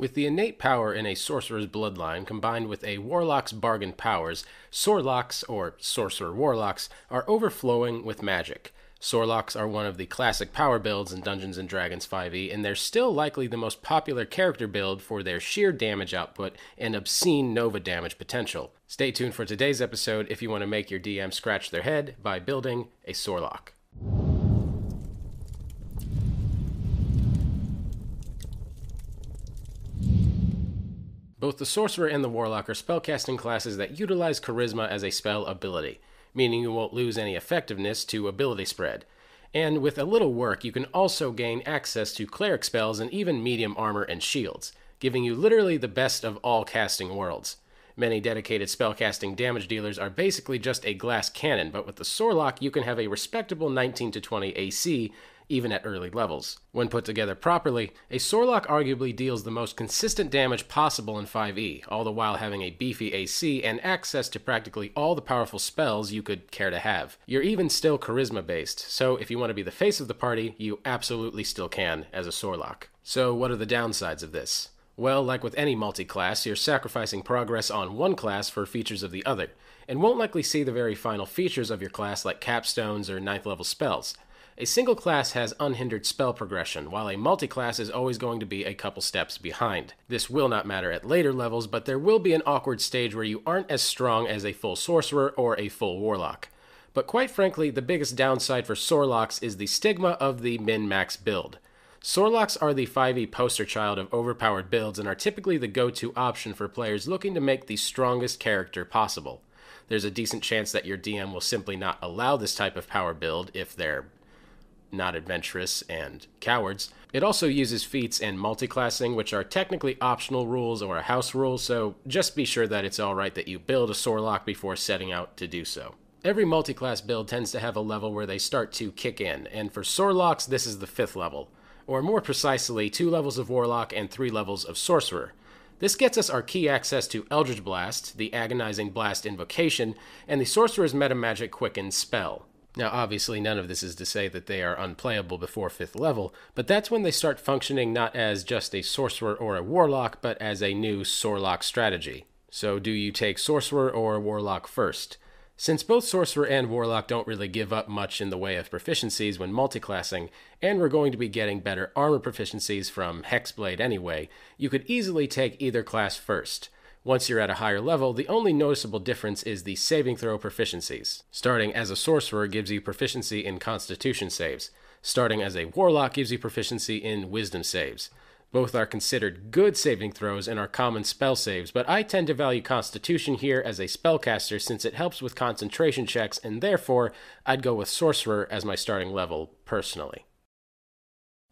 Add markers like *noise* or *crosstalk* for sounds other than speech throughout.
With the innate power in a sorcerer's bloodline combined with a warlock's bargain powers, Sorlocks, or sorcerer warlocks, are overflowing with magic. Sorlocks are one of the classic power builds in Dungeons Dragons 5e, and they're still likely the most popular character build for their sheer damage output and obscene Nova damage potential. Stay tuned for today's episode if you want to make your DM scratch their head by building a Sorlock. Both the Sorcerer and the Warlock are spellcasting classes that utilize Charisma as a spell ability meaning you won't lose any effectiveness to ability spread. And with a little work, you can also gain access to cleric spells and even medium armor and shields, giving you literally the best of all casting worlds. Many dedicated spellcasting damage dealers are basically just a glass cannon, but with the Sorlock, you can have a respectable 19 to 20 AC even at early levels. When put together properly, a Sorlock arguably deals the most consistent damage possible in 5e, all the while having a beefy AC and access to practically all the powerful spells you could care to have. You're even still charisma based, so if you want to be the face of the party, you absolutely still can as a Sorlock. So, what are the downsides of this? Well, like with any multi class, you're sacrificing progress on one class for features of the other, and won't likely see the very final features of your class like capstones or ninth level spells. A single class has unhindered spell progression, while a multi-class is always going to be a couple steps behind. This will not matter at later levels, but there will be an awkward stage where you aren't as strong as a full sorcerer or a full warlock. But quite frankly, the biggest downside for Sorlocks is the stigma of the min-max build. Sorlocks are the 5e poster child of overpowered builds and are typically the go-to option for players looking to make the strongest character possible. There's a decent chance that your DM will simply not allow this type of power build if they're not adventurous, and cowards. It also uses feats and multiclassing, which are technically optional rules or a house rule, so just be sure that it's alright that you build a Sorlock before setting out to do so. Every multiclass build tends to have a level where they start to kick in, and for Sorlocks, this is the fifth level, or more precisely, two levels of Warlock and three levels of Sorcerer. This gets us our key access to Eldritch Blast, the Agonizing Blast invocation, and the Sorcerer's Metamagic Quicken spell. Now, obviously, none of this is to say that they are unplayable before 5th level, but that's when they start functioning not as just a sorcerer or a warlock, but as a new Sorlock strategy. So, do you take sorcerer or warlock first? Since both sorcerer and warlock don't really give up much in the way of proficiencies when multiclassing, and we're going to be getting better armor proficiencies from Hexblade anyway, you could easily take either class first. Once you're at a higher level, the only noticeable difference is the saving throw proficiencies. Starting as a sorcerer gives you proficiency in constitution saves. Starting as a warlock gives you proficiency in wisdom saves. Both are considered good saving throws and are common spell saves, but I tend to value Constitution here as a spellcaster since it helps with concentration checks, and therefore I'd go with Sorcerer as my starting level personally.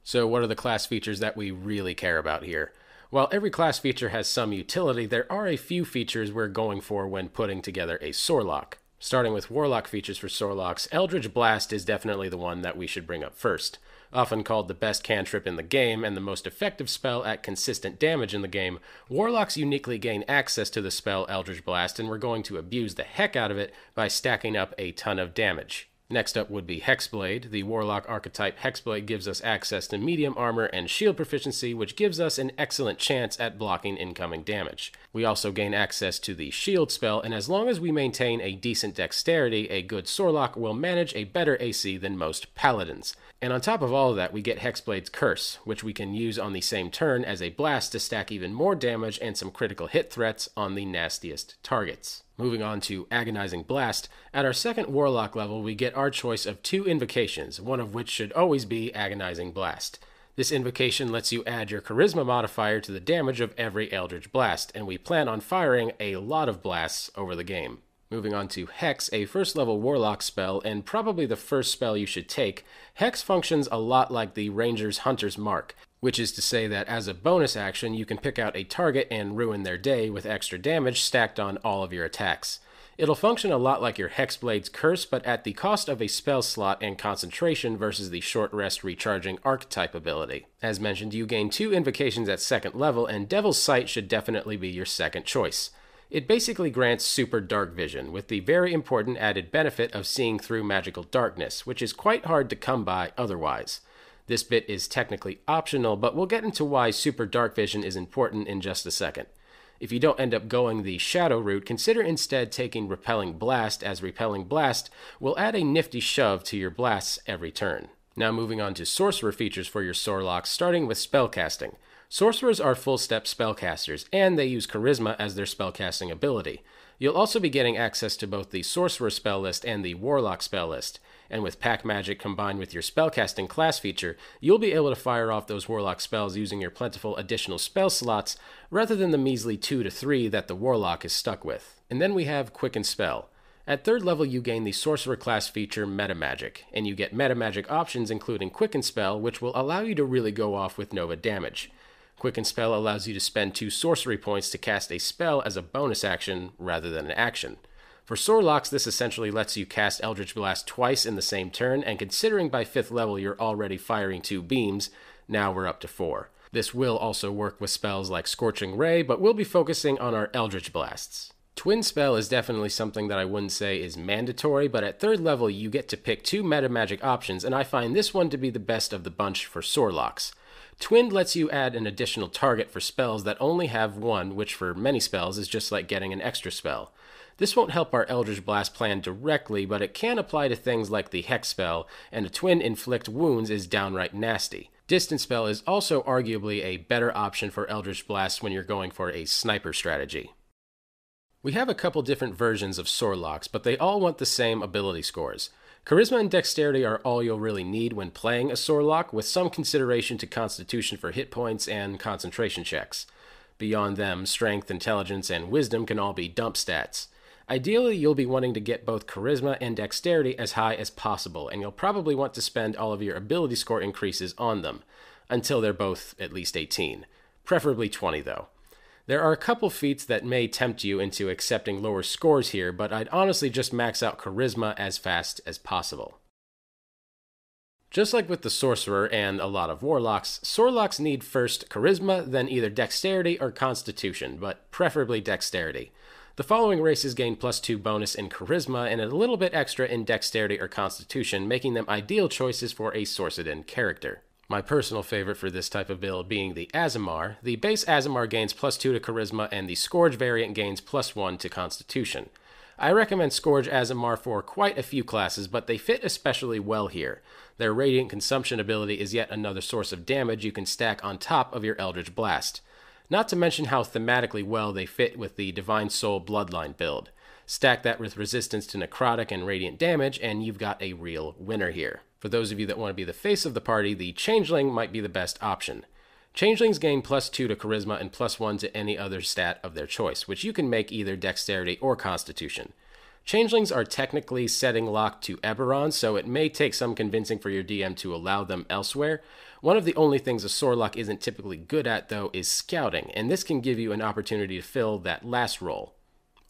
So, what are the class features that we really care about here? While every class feature has some utility, there are a few features we're going for when putting together a Sorlock. Starting with Warlock features for Sorlocks, Eldritch Blast is definitely the one that we should bring up first. Often called the best cantrip in the game and the most effective spell at consistent damage in the game, Warlocks uniquely gain access to the spell Eldritch Blast, and we're going to abuse the heck out of it by stacking up a ton of damage. Next up would be Hexblade. The Warlock archetype Hexblade gives us access to medium armor and shield proficiency, which gives us an excellent chance at blocking incoming damage. We also gain access to the shield spell, and as long as we maintain a decent dexterity, a good Sorlock will manage a better AC than most paladins. And on top of all of that, we get Hexblade's Curse, which we can use on the same turn as a blast to stack even more damage and some critical hit threats on the nastiest targets. Moving on to Agonizing Blast, at our second Warlock level, we get our choice of two invocations, one of which should always be Agonizing Blast. This invocation lets you add your Charisma modifier to the damage of every Eldritch Blast, and we plan on firing a lot of blasts over the game. Moving on to Hex, a first level Warlock spell, and probably the first spell you should take, Hex functions a lot like the Ranger's Hunter's Mark, which is to say that as a bonus action, you can pick out a target and ruin their day with extra damage stacked on all of your attacks. It'll function a lot like your Hexblade's Curse, but at the cost of a spell slot and concentration versus the short rest recharging archetype ability. As mentioned, you gain two invocations at second level, and Devil's Sight should definitely be your second choice. It basically grants super dark vision, with the very important added benefit of seeing through magical darkness, which is quite hard to come by otherwise. This bit is technically optional, but we'll get into why super dark vision is important in just a second. If you don't end up going the shadow route, consider instead taking Repelling Blast, as Repelling Blast will add a nifty shove to your blasts every turn. Now moving on to sorcerer features for your Sorlocks, starting with spellcasting. Sorcerers are full step spellcasters, and they use Charisma as their spellcasting ability. You'll also be getting access to both the Sorcerer spell list and the Warlock spell list. And with Pact Magic combined with your spellcasting class feature, you'll be able to fire off those Warlock spells using your plentiful additional spell slots rather than the measly 2 to 3 that the Warlock is stuck with. And then we have Quicken Spell. At third level, you gain the Sorcerer class feature Meta Magic, and you get Meta Magic options including Quicken Spell, which will allow you to really go off with Nova damage. Quicken Spell allows you to spend two sorcery points to cast a spell as a bonus action rather than an action. For Sorlocks, this essentially lets you cast Eldritch Blast twice in the same turn, and considering by 5th level you're already firing two beams, now we're up to 4. This will also work with spells like Scorching Ray, but we'll be focusing on our Eldritch Blasts. Twin Spell is definitely something that I wouldn't say is mandatory, but at third level you get to pick two meta magic options, and I find this one to be the best of the bunch for Sorlocks. Twinned lets you add an additional target for spells that only have one, which for many spells is just like getting an extra spell. This won't help our Eldritch Blast plan directly, but it can apply to things like the Hex spell, and a twin inflict wounds is downright nasty. Distance spell is also arguably a better option for Eldritch Blast when you're going for a sniper strategy. We have a couple different versions of Sorlocks, but they all want the same ability scores. Charisma and Dexterity are all you'll really need when playing a Sorlock, with some consideration to Constitution for hit points and concentration checks. Beyond them, Strength, Intelligence, and Wisdom can all be dump stats. Ideally, you'll be wanting to get both Charisma and Dexterity as high as possible, and you'll probably want to spend all of your ability score increases on them, until they're both at least 18. Preferably 20, though. There are a couple feats that may tempt you into accepting lower scores here, but I'd honestly just max out Charisma as fast as possible. Just like with the Sorcerer and a lot of Warlocks, Sorlocks need first Charisma, then either Dexterity or Constitution, but preferably Dexterity. The following races gain plus 2 bonus in Charisma and a little bit extra in Dexterity or Constitution, making them ideal choices for a Sorcered character. My personal favorite for this type of build being the Aasimar. The base Aasimar gains plus 2 to Charisma, and the Scourge variant gains plus 1 to Constitution. I recommend Scourge Aasimar for quite a few classes, but they fit especially well here. Their Radiant Consumption ability is yet another source of damage you can stack on top of your Eldritch Blast. Not to mention how thematically well they fit with the Divine Soul Bloodline build. Stack that with resistance to necrotic and radiant damage, and you've got a real winner here. For those of you that want to be the face of the party, the Changeling might be the best option. Changelings gain plus 2 to Charisma and plus 1 to any other stat of their choice, which you can make either Dexterity or Constitution. Changelings are technically setting locked to Eberron, so it may take some convincing for your DM to allow them elsewhere. One of the only things a Sorlock isn't typically good at, though, is scouting, and this can give you an opportunity to fill that last role.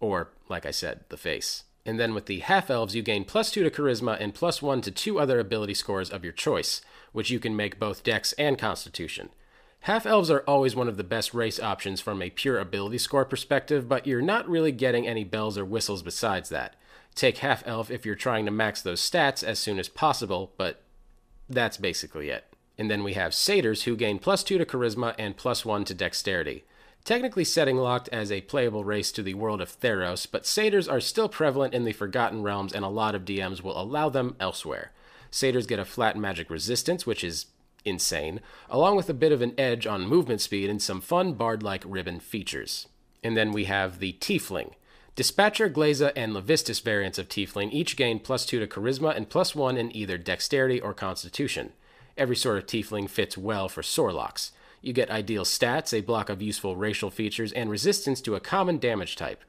Or, like I said, the face. And then with the half elves, you gain plus 2 to charisma and plus 1 to two other ability scores of your choice, which you can make both dex and constitution. Half elves are always one of the best race options from a pure ability score perspective, but you're not really getting any bells or whistles besides that. Take half elf if you're trying to max those stats as soon as possible, but that's basically it. And then we have satyrs who gain plus 2 to charisma and plus 1 to dexterity technically setting locked as a playable race to the world of Theros, but satyrs are still prevalent in the Forgotten Realms and a lot of DMs will allow them elsewhere. Satyrs get a flat magic resistance, which is insane, along with a bit of an edge on movement speed and some fun bard like ribbon features. And then we have the Tiefling. Dispater, Glasya, and Levistus variants of Tiefling each gain plus 2 to Charisma and plus 1 in either Dexterity or Constitution. Every sort of Tiefling fits well for Sorlocks. You get ideal stats, a block of useful racial features, and resistance to a common damage type.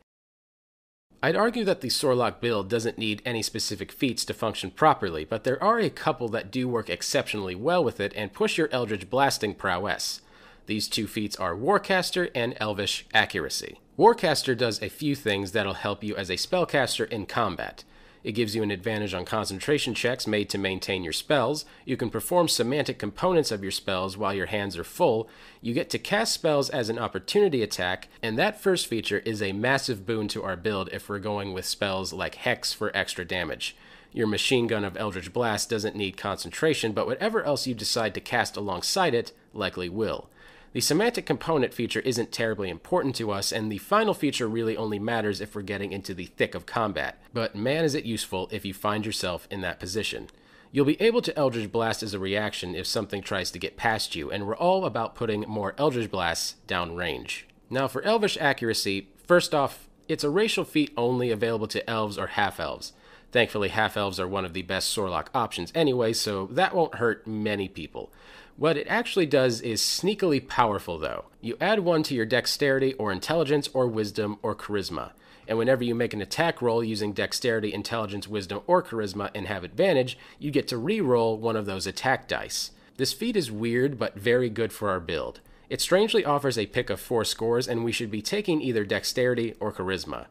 I'd argue that the Sorlock build doesn't need any specific feats to function properly, but there are a couple that do work exceptionally well with it and push your Eldritch blasting prowess. These two feats are Warcaster and Elvish Accuracy. Warcaster does a few things that'll help you as a spellcaster in combat. It gives you an advantage on concentration checks made to maintain your spells. You can perform semantic components of your spells while your hands are full. You get to cast spells as an opportunity attack, and that first feature is a massive boon to our build if we're going with spells like Hex for extra damage. Your machine gun of Eldritch Blast doesn't need concentration, but whatever else you decide to cast alongside it likely will. The semantic component feature isn't terribly important to us, and the final feature really only matters if we're getting into the thick of combat. But man, is it useful if you find yourself in that position. You'll be able to Eldritch Blast as a reaction if something tries to get past you, and we're all about putting more Eldritch Blasts downrange. Now, for Elvish accuracy, first off, it's a racial feat only available to elves or half elves. Thankfully, half elves are one of the best Sorlock options anyway, so that won't hurt many people. What it actually does is sneakily powerful, though. You add one to your dexterity or intelligence or wisdom or charisma. And whenever you make an attack roll using dexterity, intelligence, wisdom, or charisma and have advantage, you get to re-roll one of those attack dice. This feat is weird but very good for our build. It strangely offers a pick of four scores, and we should be taking either dexterity or charisma.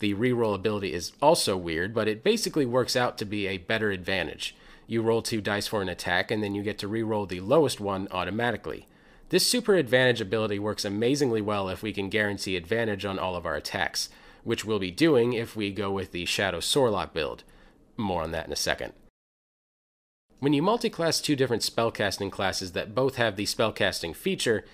The reroll ability is also weird, but it basically works out to be a better advantage. You roll two dice for an attack, and then you get to reroll the lowest one automatically. This super advantage ability works amazingly well if we can guarantee advantage on all of our attacks, which we'll be doing if we go with the Shadow Sorlock build. More on that in a second. When you multiclass two different spellcasting classes that both have the spellcasting feature,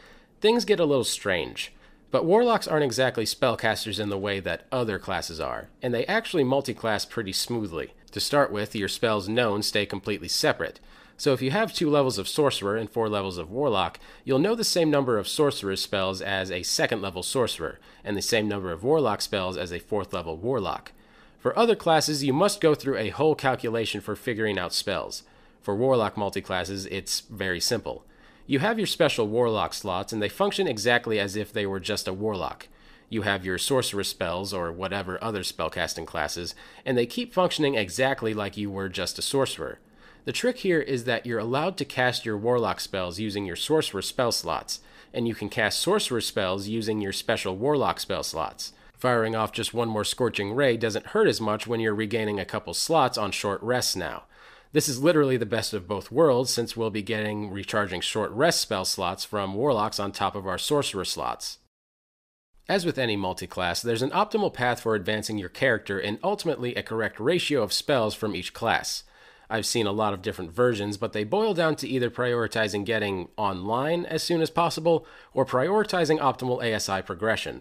things get a little strange. But warlocks aren't exactly spellcasters in the way that other classes are, and they actually multiclass pretty smoothly. To start with, your spells known stay completely separate. So if you have two levels of sorcerer and four levels of warlock, you'll know the same number of sorcerer spells as a second level sorcerer, and the same number of warlock spells as a fourth level warlock. For other classes, you must go through a whole calculation for figuring out spells. For Warlock multiclasses, it's very simple. You have your special Warlock slots, and they function exactly as if they were just a Warlock. You have your Sorcerer spells, or whatever other spellcasting classes, and they keep functioning exactly like you were just a Sorcerer. The trick here is that you're allowed to cast your Warlock spells using your Sorcerer spell slots, and you can cast Sorcerer spells using your special Warlock spell slots. Firing off just one more Scorching Ray doesn't hurt as much when you're regaining a couple slots on short rests now. This is literally the best of both worlds since we'll be getting recharging short rest spell slots from warlocks on top of our sorcerer slots. As with any multiclass, there's an optimal path for advancing your character and ultimately a correct ratio of spells from each class. I've seen a lot of different versions, but they boil down to either prioritizing getting online as soon as possible or prioritizing optimal ASI progression.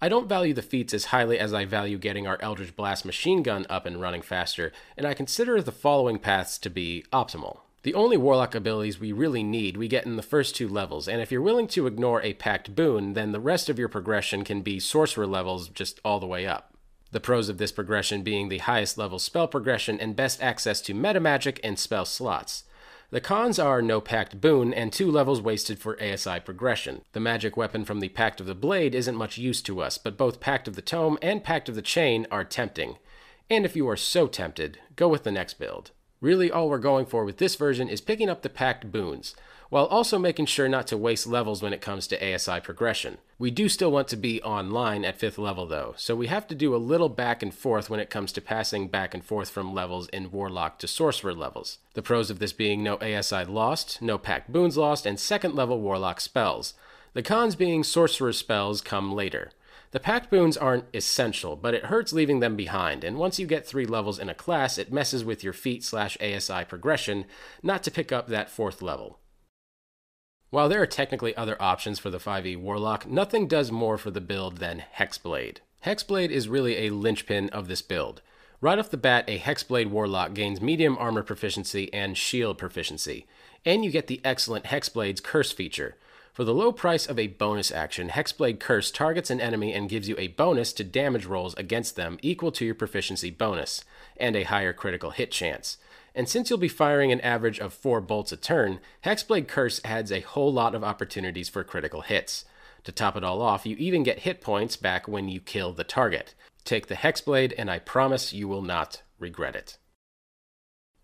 I don't value the feats as highly as I value getting our Eldritch Blast machine gun up and running faster, and I consider the following paths to be optimal. The only Warlock abilities we really need we get in the first two levels, and if you're willing to ignore a Pact Boon, then the rest of your progression can be Sorcerer levels just all the way up. The pros of this progression being the highest level spell progression and best access to meta magic and spell slots. The cons are no Pact Boon and two levels wasted for ASI progression. The magic weapon from the Pact of the Blade isn't much use to us, but both Pact of the Tome and Pact of the Chain are tempting. And if you are so tempted, go with the next build. Really, all we're going for with this version is picking up the Pact Boons while also making sure not to waste levels when it comes to ASI progression. We do still want to be online at 5th level though, so we have to do a little back and forth when it comes to passing back and forth from levels in Warlock to Sorcerer levels. The pros of this being no ASI lost, no Pact Boons lost, and second level Warlock spells. The cons being Sorcerer spells come later. The Pact Boons aren't essential, but it hurts leaving them behind, and once you get three levels in a class, it messes with your feat slash ASI progression not to pick up that fourth level. While there are technically other options for the 5e Warlock, nothing does more for the build than Hexblade. Hexblade is really a linchpin of this build. Right off the bat, a Hexblade Warlock gains medium armor proficiency and shield proficiency, and you get the excellent Hexblade's Curse feature. For the low price of a bonus action, Hexblade Curse targets an enemy and gives you a bonus to damage rolls against them equal to your proficiency bonus, and a higher critical hit chance. And since you'll be firing an average of 4 bolts a turn, Hexblade Curse adds a whole lot of opportunities for critical hits. To top it all off, you even get hit points back when you kill the target. Take the Hexblade, and I promise you will not regret it.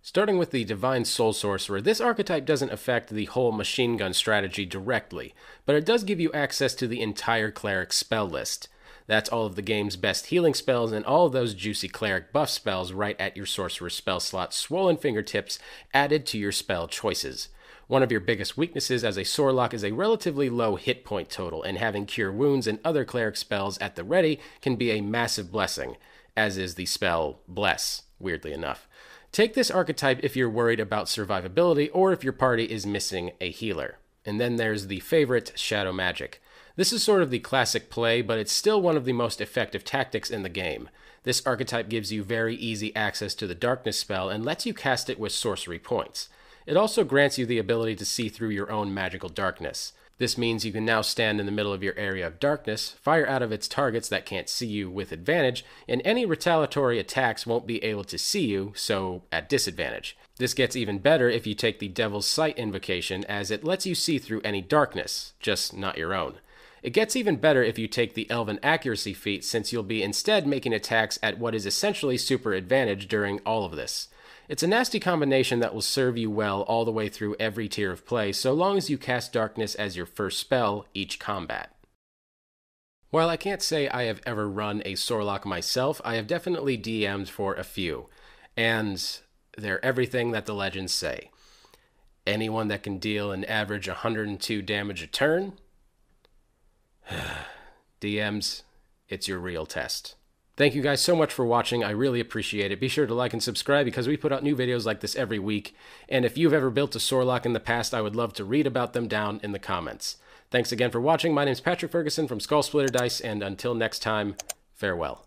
Starting with the Divine Soul Sorcerer, this archetype doesn't affect the whole machine gun strategy directly, but it does give you access to the entire cleric spell list. That's all of the game's best healing spells and all of those juicy cleric buff spells right at your sorcerer spell slot, swollen fingertips added to your spell choices. One of your biggest weaknesses as a Sorlock is a relatively low hit point total, and having Cure Wounds and other cleric spells at the ready can be a massive blessing, as is the spell Bless, weirdly enough. Take this archetype if you're worried about survivability or if your party is missing a healer. And then there's the favorite, Shadow Magic. This is sort of the classic play, but it's still one of the most effective tactics in the game. This archetype gives you very easy access to the Darkness spell and lets you cast it with sorcery points. It also grants you the ability to see through your own magical darkness. This means you can now stand in the middle of your area of darkness, fire out of its targets that can't see you with advantage, and any retaliatory attacks won't be able to see you, so at disadvantage. This gets even better if you take the Devil's Sight invocation, as it lets you see through any darkness, just not your own. It gets even better if you take the Elven Accuracy feat, since you'll be instead making attacks at what is essentially super advantage during all of this. It's a nasty combination that will serve you well all the way through every tier of play, so long as you cast Darkness as your first spell each combat. While I can't say I have ever run a Sorlock myself, I have definitely DM'd for a few, and they're everything that the legends say. Anyone that can deal an average 102 damage a turn, *sighs* DMs, it's your real test. Thank you guys so much for watching. I really appreciate it. Be sure to like and subscribe because we put out new videos like this every week. And if you've ever built a Sorlock in the past, I would love to read about them down in the comments. Thanks again for watching. My name is Patrick Ferguson from Skull Splitter Dice, and until next time, farewell.